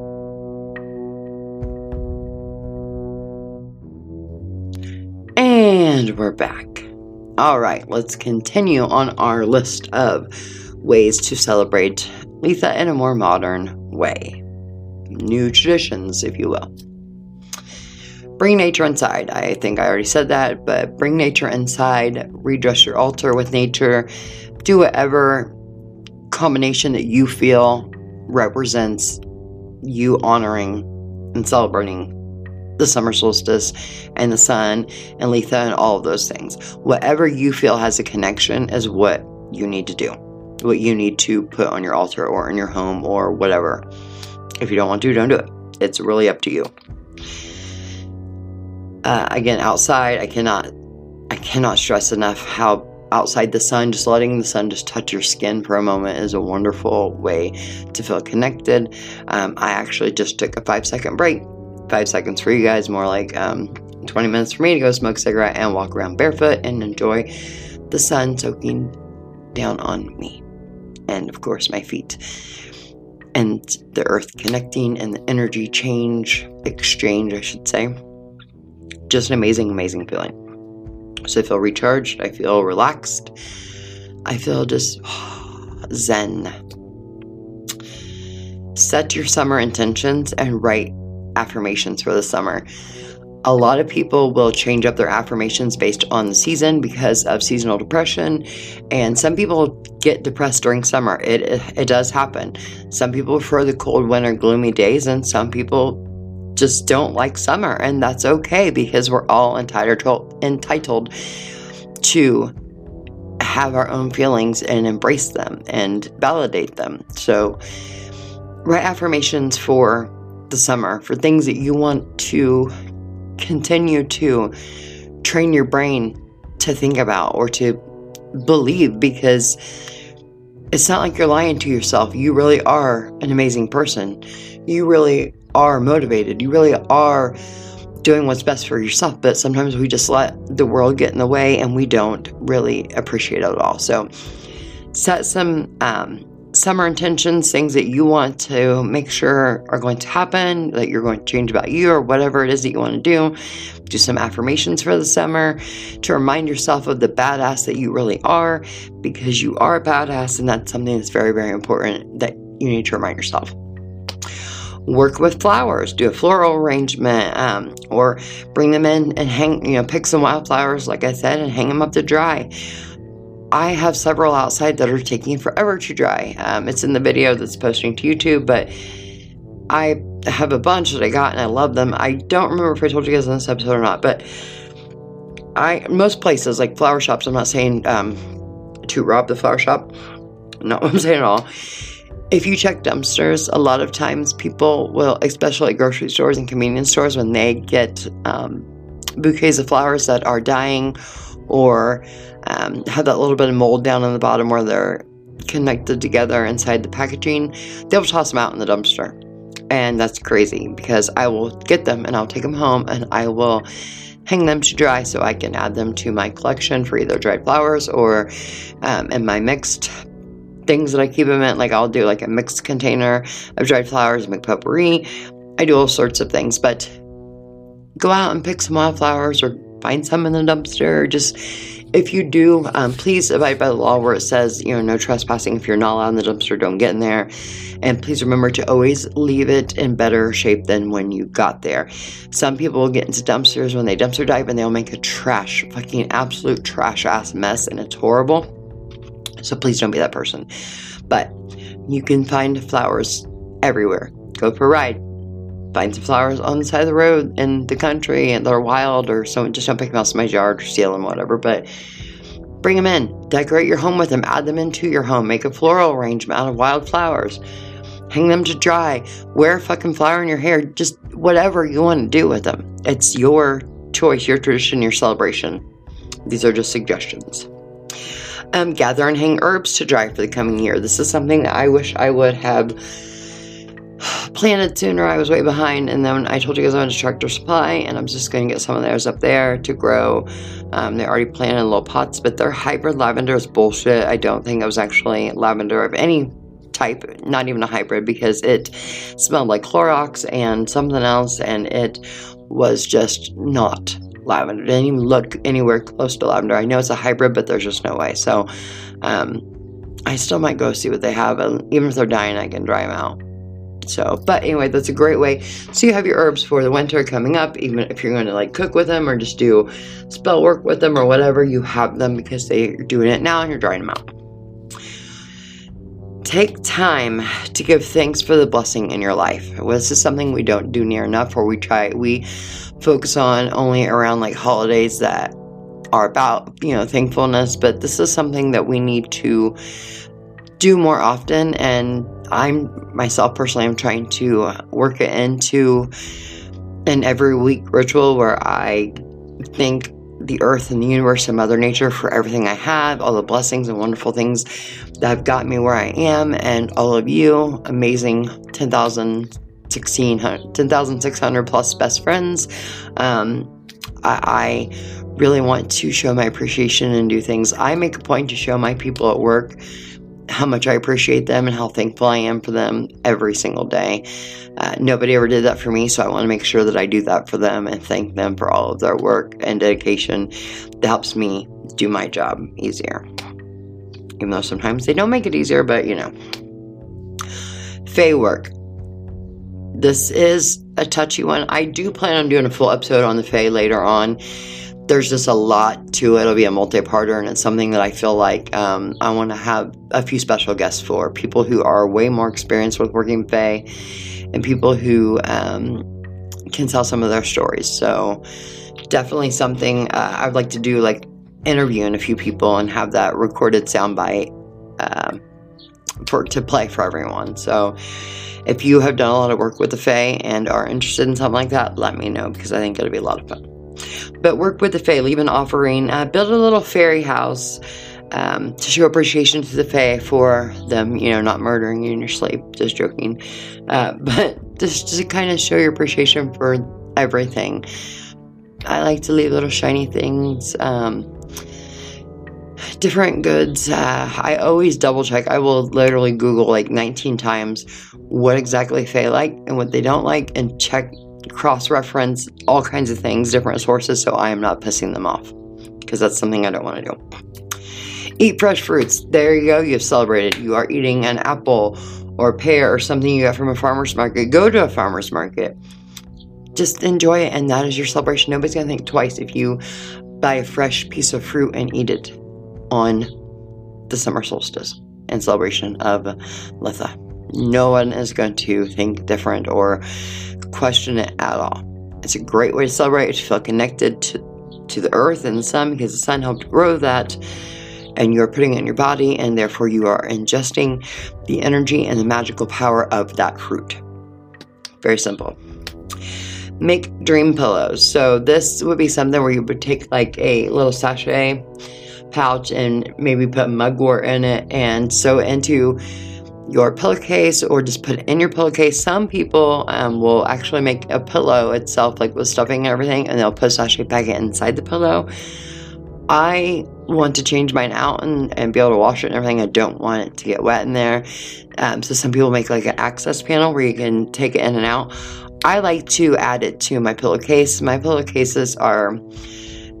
A: And we're back. All right, let's continue on our list of ways to celebrate Litha in a more modern way. New traditions, if you will. Bring nature inside. I think I already said that, but bring nature inside, redress your altar with nature, do whatever combination that you feel represents you honoring and celebrating the summer solstice and the sun and Litha and all of those things. Whatever you feel has a connection is what you need to do. What you need to put on your altar or in your home or whatever. If you don't want to, don't do it. It's really up to you. Uh, again, outside, I cannot, I cannot stress enough how outside the sun, just letting the sun just touch your skin for a moment is a wonderful way to feel connected. Um, I actually just took a five second break five seconds for you guys, more like um, 20 minutes for me to go smoke a cigarette and walk around barefoot and enjoy the sun soaking down on me. And of course, my feet. And the earth connecting and the energy change, exchange, I should say. Just an amazing, amazing feeling. So I feel recharged, I feel relaxed, I feel just zen. Set your summer intentions and write affirmations for the summer. A lot of people will change up their affirmations based on the season because of seasonal depression, and some people get depressed during summer. It, it, it does happen. Some people prefer the cold winter, gloomy days, and some people just don't like summer, and that's okay because we're all entitled entitled to have our own feelings and embrace them and validate them. So, write affirmations for the summer for things that you want to continue to train your brain to think about or to believe because it's not like you're lying to yourself. You really are an amazing person. You really are motivated. You really are doing what's best for yourself. But sometimes we just let the world get in the way and we don't really appreciate it at all. So set some um, summer intentions, things that you want to make sure are going to happen, that you're going to change about you, or whatever it is that you want to do. Do some affirmations for the summer to remind yourself of the badass that you really are, because you are a badass, and that's something that's very, very important that you need to remind yourself. Work with flowers, do a floral arrangement, um, or bring them in and hang, you know, pick some wildflowers, like I said, and hang them up to dry I have several outside that are taking forever to dry. Um, it's in the video that's posting to YouTube, but I have a bunch that I got and I love them. I don't remember if I told you guys in this episode or not, but I most places like flower shops. I'm not saying um, to rob the flower shop. Not what I'm saying at all. If you check dumpsters, a lot of times people will, especially at grocery stores and convenience stores, when they get um, bouquets of flowers that are dying or um, have that little bit of mold down on the bottom where they're connected together inside the packaging, they'll toss them out in the dumpster. And that's crazy because I will get them and I'll take them home and I will hang them to dry so I can add them to my collection for either dried flowers or um, in my mixed things that I keep them in. Like I'll do like a mixed container of dried flowers, make potpourri. I do all sorts of things, but go out and pick some wildflowers or find some in the dumpster. Just if you do, um, please abide by the law where it says, you know, no trespassing. If you're not allowed in the dumpster, don't get in there. And please remember to always leave it in better shape than when you got there. Some people will get into dumpsters when they dumpster dive and they'll make a trash, fucking absolute trash ass mess, and it's horrible. So please don't be that person. But you can find flowers everywhere. Go for a ride find some flowers on the side of the road in the country and they're wild or someone just don't pick them out of my yard or steal them whatever but Bring them in, decorate your home with them, add them into your home, make a floral arrangement out of wild flowers, hang them to dry, wear a fucking flower in your hair, just whatever you want to do with them. It's your choice, your tradition, your celebration. These are just suggestions. Um, gather and hang herbs to dry for the coming year. This is something that I wish I would have planted sooner. I was way behind, and then I told you guys I went to Tractor Supply, and I'm just going to get some of theirs up there to grow. Um, they're already planted in little pots, but their hybrid lavender is bullshit. I don't think it was actually lavender of any type, not even a hybrid, because it smelled like Clorox and something else, and it was just not lavender. It didn't even look anywhere close to lavender. I know it's a hybrid, but there's just no way. So, um, I still might go see what they have, and even if they're dying, I can dry them out. So, but anyway, that's a great way. So you have your herbs for the winter coming up, even if you're going to like cook with them or just do spell work with them or whatever, you have them because they're doing it now and you're drying them out. Take time to give thanks for the blessing in your life. This is something we don't do near enough, or we try, we focus on only around like holidays that are about, you know, thankfulness, but this is something that we need to do more often. And I'm myself personally, I'm trying to work it into an every week ritual where I thank the earth and the universe and Mother Nature for everything I have, all the blessings and wonderful things that have got me where I am, and all of you amazing 10,000, 10,600 plus best friends. Um, I, I really want to show my appreciation and do things. I make a point to show my people at work how much I appreciate them and how thankful I am for them every single day. Uh, nobody ever did that for me, so I want to make sure that I do that for them and thank them for all of their work and dedication that helps me do my job easier. Even though sometimes they don't make it easier, but you know. Fae work. This is a touchy one. I do plan on doing a full episode on the Fae later on there's just a lot to it. It'll be a multi-parter, and it's something that I feel like um, I want to have a few special guests for people who are way more experienced with working Fae, and people who um, can tell some of their stories. So definitely something uh, I'd like to do, like interviewing a few people and have that recorded soundbite uh, for to play for everyone. So if you have done a lot of work with the Fae and are interested in something like that, let me know because I think it'll be a lot of fun. But work with the Fae, leave an offering, uh, build a little fairy house um, to show appreciation to the Fae for them, you know, not murdering you in your sleep. Just joking. Uh, but just to kind of show your appreciation for everything. I like to leave little shiny things. Um, different goods. Uh, I always double check. I will literally Google like 19 times what exactly Fae like and what they don't like and check cross reference all kinds of things, different sources, so I am not pissing them off because that's something I don't want to do. Eat fresh fruits. There you go. You've celebrated. You are eating an apple or pear or something you got from a farmer's market. Go to a farmer's market. Just enjoy it, and that is your celebration. Nobody's going to think twice if you buy a fresh piece of fruit and eat it on the summer solstice in celebration of Litha. No one is going to think different or question it at all. It's a great way to celebrate, to feel connected to, to the earth and the sun because the sun helped grow that and you're putting it in your body and therefore you are ingesting the energy and the magical power of that fruit. Very simple. Make dream pillows. So this would be something where you would take like a little sachet pouch and maybe put mugwort in it and sew into your pillowcase or just put it in your pillowcase. Some people um, will actually make a pillow itself, like with stuffing and everything, and they'll put a sachet packet inside the pillow. I want to change mine out and, and be able to wash it and everything. I don't want it to get wet in there. Um, so some people make like an access panel where you can take it in and out. I like to add it to my pillowcase. My pillowcases are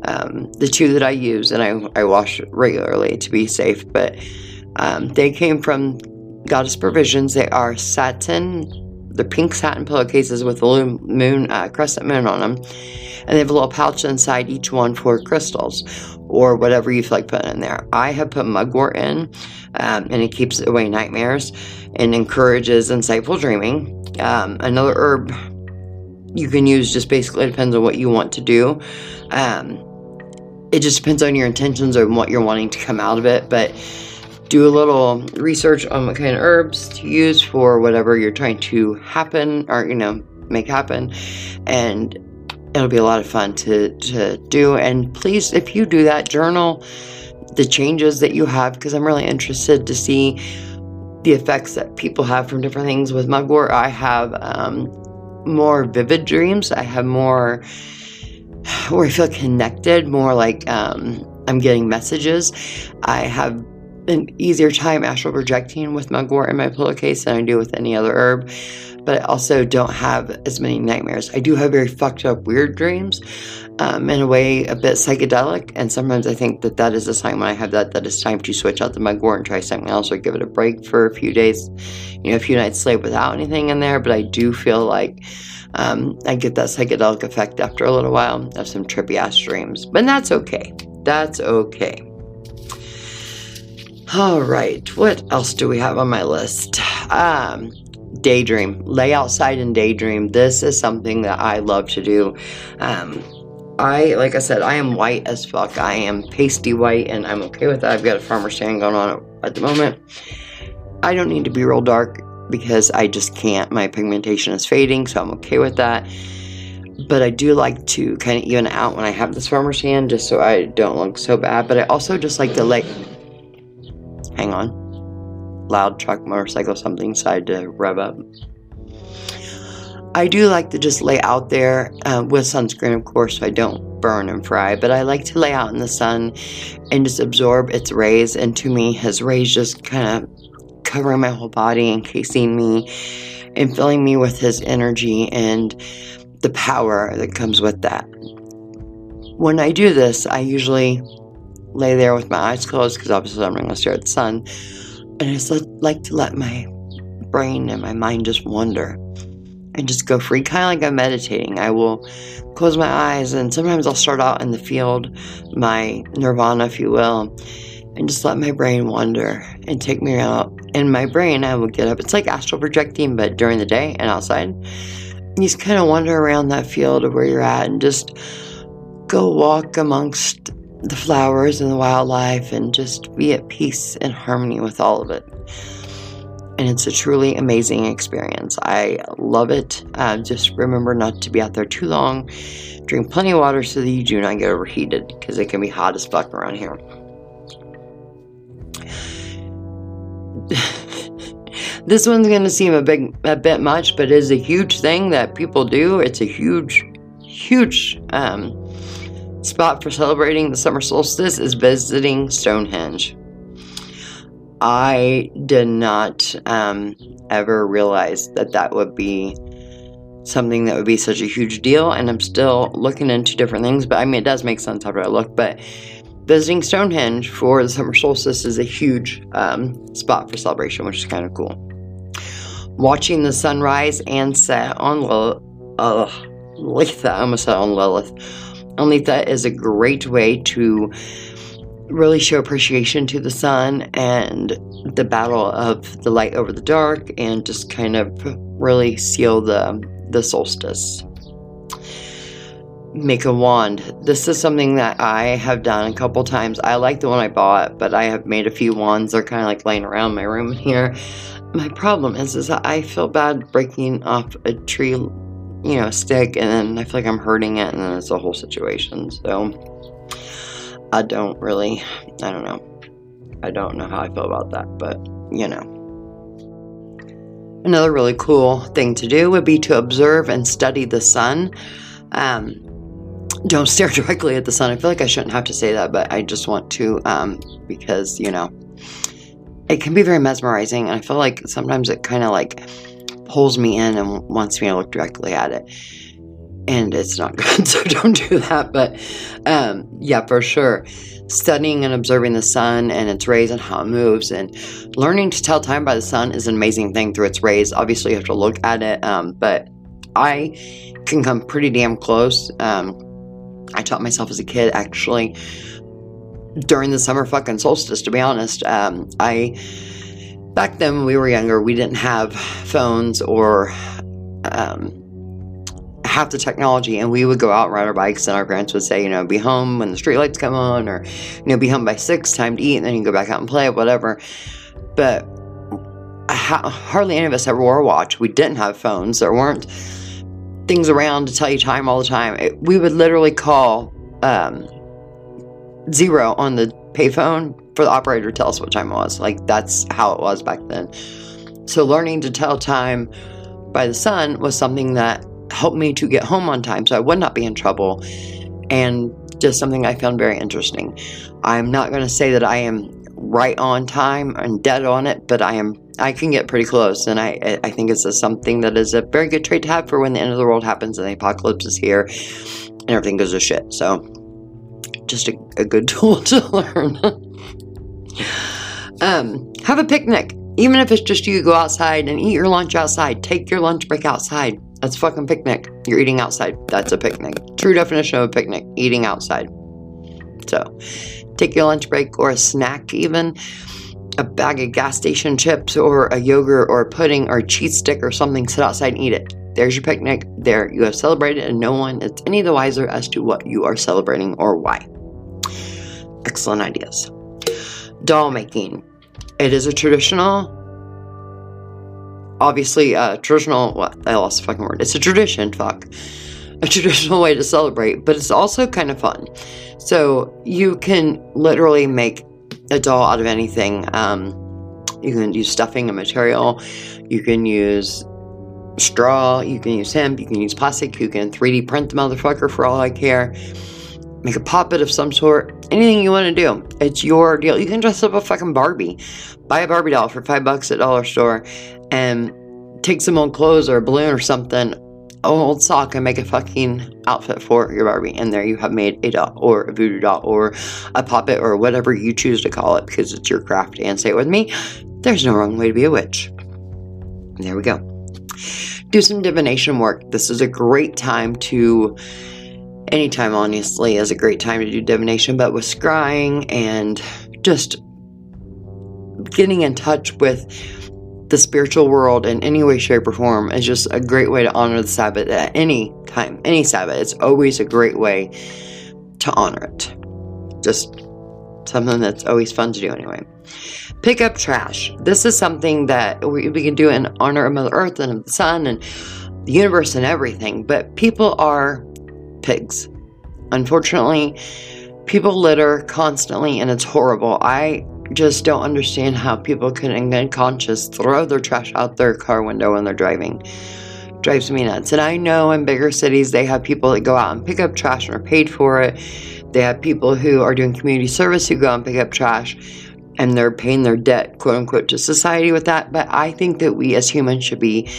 A: um, the two that I use and I, I wash regularly to be safe, but um, they came from Goddess Provisions. They are satin, they're pink satin pillowcases with a moon, uh, crescent moon on them. And they have a little pouch inside each one for crystals or whatever you feel like putting in there. I have put mugwort in, um, and it keeps away nightmares and encourages insightful dreaming. Um, another herb you can use just basically depends on what you want to do. Um, it just depends on your intentions and what you're wanting to come out of it. But do a little research on what kind of herbs to use for whatever you're trying to happen or, you know, make happen. And it'll be a lot of fun to, to do. And please, if you do that, journal the changes that you have because I'm really interested to see the effects that people have from different things. With mugwort, I have um, more vivid dreams. I have more where I feel connected, more like um, I'm getting messages. I have an easier time astral projecting with mugwort in my pillowcase than I do with any other herb but I also don't have as many nightmares. I do have very fucked up, weird dreams, um, in a way a bit psychedelic, and sometimes I think that that is a sign when I have that that it's time to switch out the mugwort and try something else or give it a break for a few days, you know, a few nights sleep without anything in there. But I do feel like um, I get that psychedelic effect after a little while of some trippy ass dreams, but that's okay. That's okay. All right, what else do we have on my list? Um, daydream, lay outside and daydream. This is something that I love to do. Um, I, like I said, I am white as fuck. I am pasty white, and I'm okay with that. I've got a farmer stand going on at the moment. I don't need to be real dark because I just can't. My pigmentation is fading, so I'm okay with that. But I do like to kind of even out when I have this farmer stand just so I don't look so bad. But I also just like to lay. Hang on loud truck, motorcycle, something side to rev up. I do like to just lay out there uh, with sunscreen, of course, so I don't burn and fry, but I like to lay out in the sun and just absorb its rays. And to me, his rays just kind of covering my whole body, encasing me, and filling me with his energy and the power that comes with that. When I do this, I usually lay there with my eyes closed because obviously I'm not going to stare at the sun and I just like to let my brain and my mind just wander and just go free, kind of like I'm meditating. I will close my eyes, and sometimes I'll start out in the field, my nirvana, if you will, and just let my brain wander and take me out. In my brain, I will get up. It's like astral projecting, but during the day and outside. And you just kind of wander around that field of where you're at and just go walk amongst the flowers and the wildlife and just be at peace and harmony with all of it. And it's a truly amazing experience. I love it. Uh, just remember not to be out there too long. Drink plenty of water so that you do not get overheated because it can be hot as fuck around here. this one's going to seem a big a bit much, but it is a huge thing that people do. It's a huge, huge um, spot for celebrating the summer solstice is visiting Stonehenge. I did not um, ever realize that that would be something that would be such a huge deal, and I'm still looking into different things. But I mean, it does make sense after I look. But visiting Stonehenge for the summer solstice is a huge um, spot for celebration, which is kind of cool. Watching the sunrise and set on Lilith, uh, I almost said on Lilith Only is a great way to really show appreciation to the sun and the battle of the light over the dark and just kind of really seal the the solstice. Make a wand. This is something that I have done a couple times. I like the one I bought, but I have made a few wands. They're kind of like laying around my room here. My problem is, is I feel bad breaking off a tree you know, stick and then I feel like I'm hurting it and then it's a whole situation. So I don't really, I don't know. I don't know how I feel about that, but you know. Another really cool thing to do would be to observe and study the sun. Um, don't stare directly at the sun. I feel like I shouldn't have to say that, but I just want to um, because, you know, it can be very mesmerizing. And I feel like sometimes it kind of like pulls me in and wants me to look directly at it. And it's not good, so don't do that. But um, yeah, for sure. Studying and observing the sun and its rays and how it moves, and learning to tell time by the sun is an amazing thing through its rays. Obviously, you have to look at it, um, but I can come pretty damn close. Um, I taught myself as a kid actually during the summer fucking solstice, to be honest. Um, I back then when we were younger, we didn't have phones or um, half the technology and we would go out and ride our bikes and our parents would say, you know, be home when the streetlights come on or, you know, be home by six, time to eat, and then you go back out and play, whatever. But ha- hardly any of us ever wore a watch. We didn't have phones. There weren't things around to tell you time all the time. It, we would literally call um, zero on the payphone for the operator to tell us what time it was. Like that's how it was back then. So learning to tell time by the sun was something that helped me to get home on time so I would not be in trouble and just something I found very interesting. I'm not going to say that I am right on time and dead on it, but I am I can get pretty close and I I think it's a, something that is a very good trait to have for when the end of the world happens and the apocalypse is here and everything goes to shit. So just a, a good tool to learn. Um, have a picnic. Even if it's just you go outside and eat your lunch outside, take your lunch break outside. That's fucking picnic. You're eating outside. That's a picnic. True definition of a picnic, eating outside. So, take your lunch break or a snack, even a bag of gas station chips or a yogurt or a pudding or a cheese stick or something, sit outside and eat it. There's your picnic. There, you have celebrated, and no one is any the wiser as to what you are celebrating or why. Excellent ideas. Doll making. It is a traditional, obviously, a traditional, what? I lost the fucking word. It's a tradition, fuck. A traditional way to celebrate, but it's also kind of fun. So you can literally make a doll out of anything. Um, you can use stuffing and material. You can use straw. You can use hemp. You can use plastic. You can 3D print the motherfucker for all I care make a puppet of some sort, anything you want to do. It's your deal. You can dress up a fucking Barbie. Buy a Barbie doll for five bucks at dollar store and take some old clothes or a balloon or something, old sock, and make a fucking outfit for your Barbie. And there you have made a doll or a voodoo doll or a puppet or whatever you choose to call it because it's your craft. And say it with me there's no wrong way to be a witch. There we go. Do some divination work. This is a great time to anytime, honestly, is a great time to do divination, but with scrying and just getting in touch with the spiritual world in any way, shape, or form is just a great way to honor the Sabbath at any time, any Sabbath. It's always a great way to honor it. Just something that's always fun to do anyway. Pick up trash. This is something that we, we can do in honor of Mother Earth and of the sun and the universe and everything, but people are pigs. Unfortunately, people litter constantly and it's horrible. I just don't understand how people can, in good conscience, throw their trash out their car window when they're driving. Drives me nuts. And I know in bigger cities they have people that go out and pick up trash and are paid for it. They have people who are doing community service who go out and pick up trash and they're paying their debt, quote unquote, to society with that. But I think that we as humans should be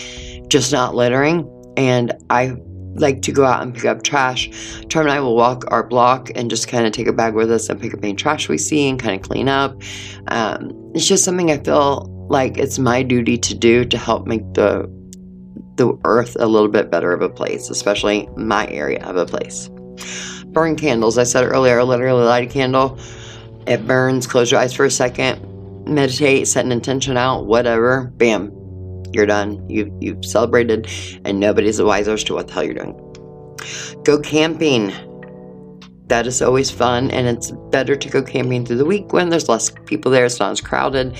A: just not littering. And I like to go out and pick up trash. Charm and I will walk our block and just kind of take a bag with us and pick up any trash we see and kind of clean up. Um, it's just something I feel like it's my duty to do to help make the the earth a little bit better of a place, especially my area of a place. Burn candles. I said earlier, literally light a candle. It burns. Close your eyes for a second. Meditate. Set an intention out. Whatever. Bam you're done. You've, you've celebrated, and nobody's the wiser as to what the hell you're doing. Go camping. That is always fun, and it's better to go camping through the week when there's less people there. It's not as crowded.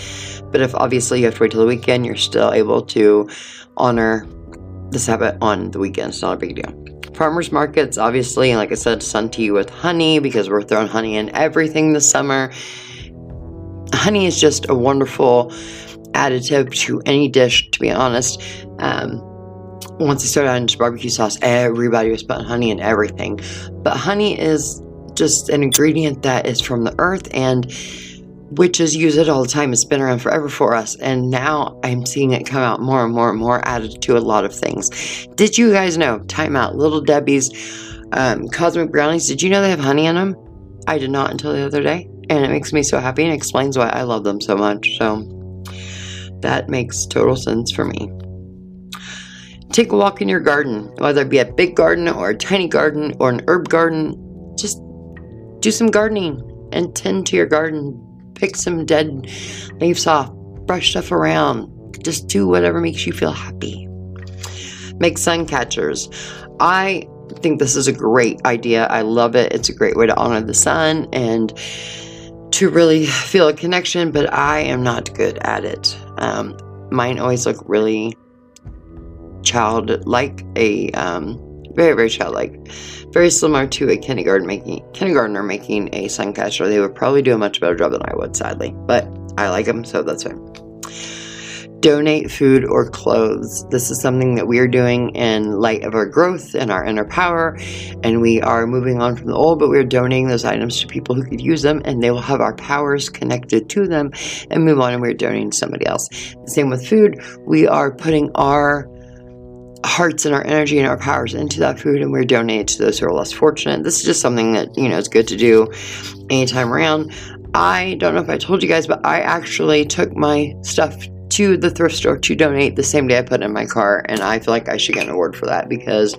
A: But if obviously you have to wait till the weekend, you're still able to honor the Sabbath on the weekend. It's not a big deal. Farmers markets, obviously, and like I said, sun tea with honey because we're throwing honey in everything this summer. Honey is just a wonderful additive to any dish, to be honest. Um, once I started into barbecue sauce, everybody was putting honey in everything. But honey is just an ingredient that is from the earth and witches use it all the time. It's been around forever for us. And now I'm seeing it come out more and more and more added to a lot of things. Did you guys know? Time out. Little Debbie's um, Cosmic Brownies. Did you know they have honey in them? I did not until the other day. And it makes me so happy and explains why I love them so much. So that makes total sense for me. Take a walk in your garden, whether it be a big garden or a tiny garden or an herb garden. Just do some gardening and tend to your garden. Pick some dead leaves off, brush stuff around. Just do whatever makes you feel happy. Make sun catchers. I think this is a great idea. I love it. It's a great way to honor the sun and to really feel a connection, but I am not good at it. Um, mine always look really childlike, a um, very very childlike, very similar to a kindergarten making kindergartner making a sun catcher. They would probably do a much better job than I would, sadly, but I like them, so that's fine donate food or clothes. This is something that we are doing in light of our growth and our inner power. And we are moving on from the old, but we're donating those items to people who could use them and they will have our powers connected to them and move on and we're donating to somebody else. Same with food. We are putting our hearts and our energy and our powers into that food and we're donating to those who are less fortunate. This is just something that, you know, is good to do anytime around. I don't know if I told you guys, but I actually took my stuff to the thrift store to donate the same day I put it in my car, and I feel like I should get an award for that because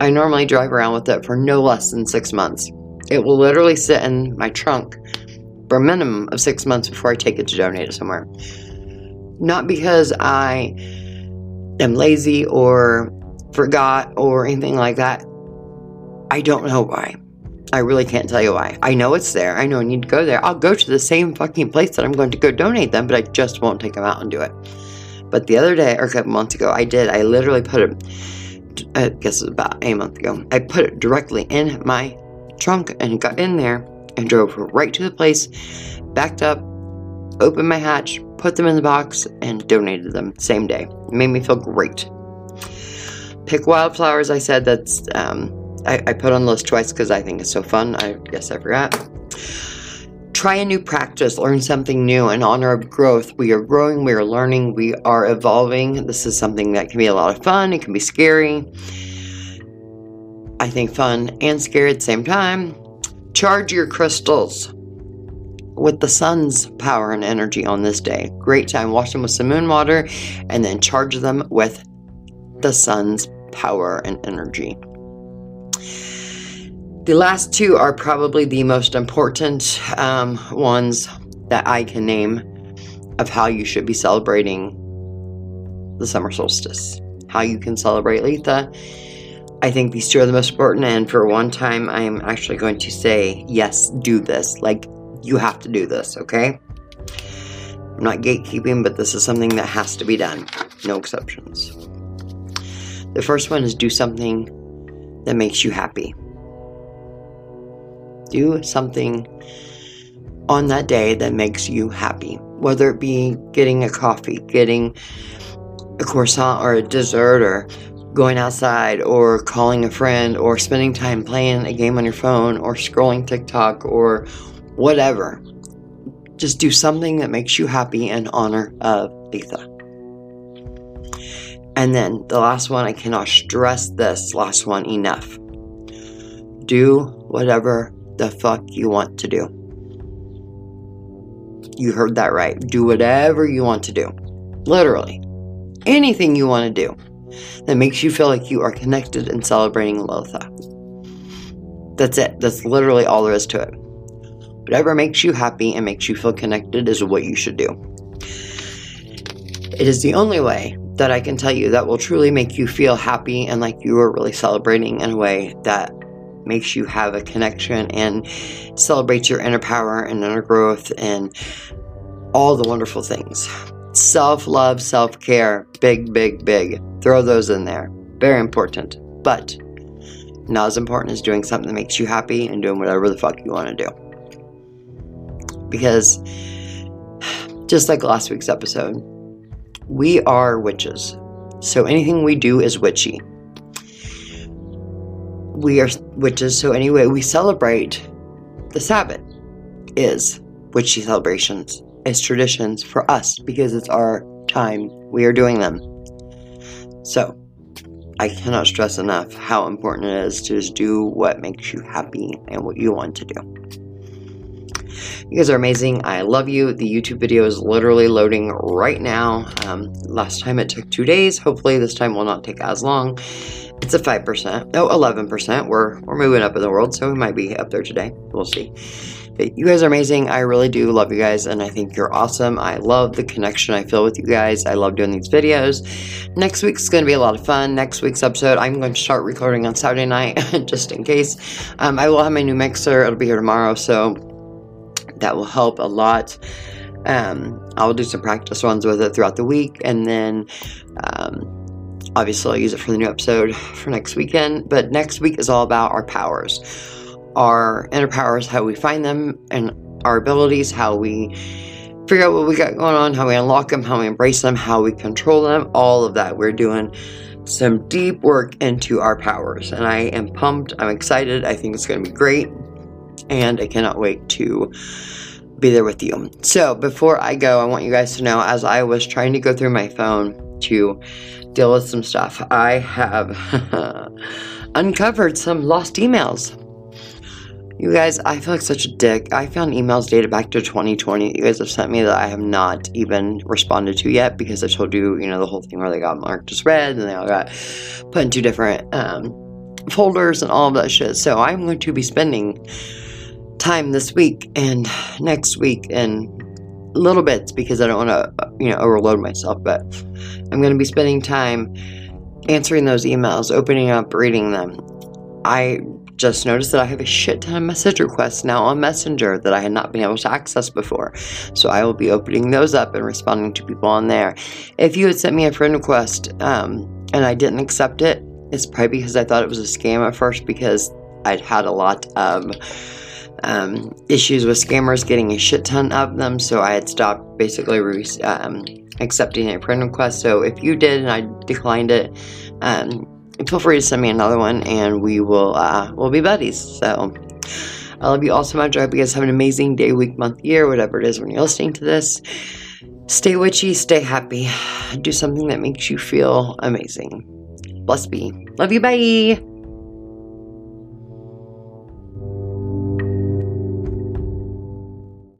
A: I normally drive around with it for no less than six months. It will literally sit in my trunk for a minimum of six months before I take it to donate it somewhere. Not because I am lazy or forgot or anything like that. I don't know why. I really can't tell you why. I know it's there. I know I need to go there. I'll go to the same fucking place that I'm going to go donate them, but I just won't take them out and do it. But the other day, or a couple months ago, I did. I literally put it, I guess it was about a month ago, I put it directly in my trunk and got in there and drove right to the place, backed up, opened my hatch, put them in the box, and donated them same day. It made me feel great. Pick wildflowers, I said that's um, I, I put on the list twice because I think it's so fun. I guess I forgot. Try a new practice, learn something new in honor of growth. We are growing, we are learning, we are evolving. This is something that can be a lot of fun, it can be scary. I think fun and scary at the same time. Charge your crystals with the sun's power and energy on this day. Great time. Wash them with some moon water and then charge them with the sun's power and energy. The last two are probably the most important um, ones that I can name of how you should be celebrating the summer solstice. How you can celebrate Litha. I think these two are the most important, and for one time, I am actually going to say, yes, do this. Like, you have to do this, okay? I'm not gatekeeping, but this is something that has to be done. No exceptions. The first one is do something that makes you happy do something on that day that makes you happy. Whether it be getting a coffee, getting a croissant or a dessert, or going outside, or calling a friend, or spending time playing a game on your phone, or scrolling TikTok, or whatever. Just do something that makes you happy in honor of Litha. And then the last one, I cannot stress this last one enough. Do whatever the fuck you want to do. You heard that right. Do whatever you want to do. Literally. Anything you want to do that makes you feel like you are connected and celebrating Litha. That's it. That's literally all there is to it. Whatever makes you happy and makes you feel connected is what you should do. It is the only way that I can tell you that will truly make you feel happy and like you are really celebrating in a way that makes you have a connection and celebrates your inner power and inner growth and all the wonderful things. Self love, self care, big, big, big. Throw those in there. Very important. But not as important as doing something that makes you happy and doing whatever the fuck you want to do. Because just like last week's episode, we are witches. So anything we do is witchy we are witches, so anyway, we celebrate the Sabbath is witchy celebrations as traditions for us because it's our time. We are doing them. So, I cannot stress enough how important it is to just do what makes you happy and what you want to do. You guys are amazing. I love you. The YouTube video is literally loading right now. Um, last time it took two days. Hopefully, this time will not take as long. It's a 5%. No, 11%. We're, we're moving up in the world, so we might be up there today. We'll see. But you guys are amazing. I really do love you guys, and I think you're awesome. I love the connection I feel with you guys. I love doing these videos. Next week's going to be a lot of fun. Next week's episode, I'm going to start recording on Saturday night, just in case. Um, I will have my new mixer. It'll be here tomorrow, so that will help a lot. Um, I'll do some practice runs with it throughout the week, and then um, obviously I'll use it for the new episode for next weekend. But next week is all about our powers, our inner powers, how we find them, and our abilities, how we figure out what we got going on, how we unlock them, how we embrace them, how we control them, all of that. We're doing some deep work into our powers, and I am pumped. I'm excited. I think it's going to be great, and I cannot wait to be there with you. So, before I go, I want you guys to know as I was trying to go through my phone to deal with some stuff, I have uncovered some lost emails. You guys, I feel like such a dick. I found emails dated back to 2020 that you guys have sent me that I have not even responded to yet because I told you, you know, the whole thing where they got marked as read and they all got put into different um, folders and all of that shit. So I'm going to be spending time this week and next week and little bits because I don't want to, you know, overload myself. But I'm going to be spending time answering those emails, opening up, reading them. I just noticed that I have a shit ton of message requests now on Messenger that I had not been able to access before. So I will be opening those up and responding to people on there. If you had sent me a friend request um, and I didn't accept it, it's probably because I thought it was a scam at first because I'd had a lot of um, issues with scammers getting a shit ton of them, so I had stopped basically re- um, accepting a friend request. So if you did and I declined it, um, feel free to send me another one, and we will uh, we'll be buddies. So I love you all so much. I hope you guys have an amazing day, week, month, year, whatever it is when you're listening to this. Stay witchy, stay happy, do something that makes you feel amazing. Bless be. Love you. Bye.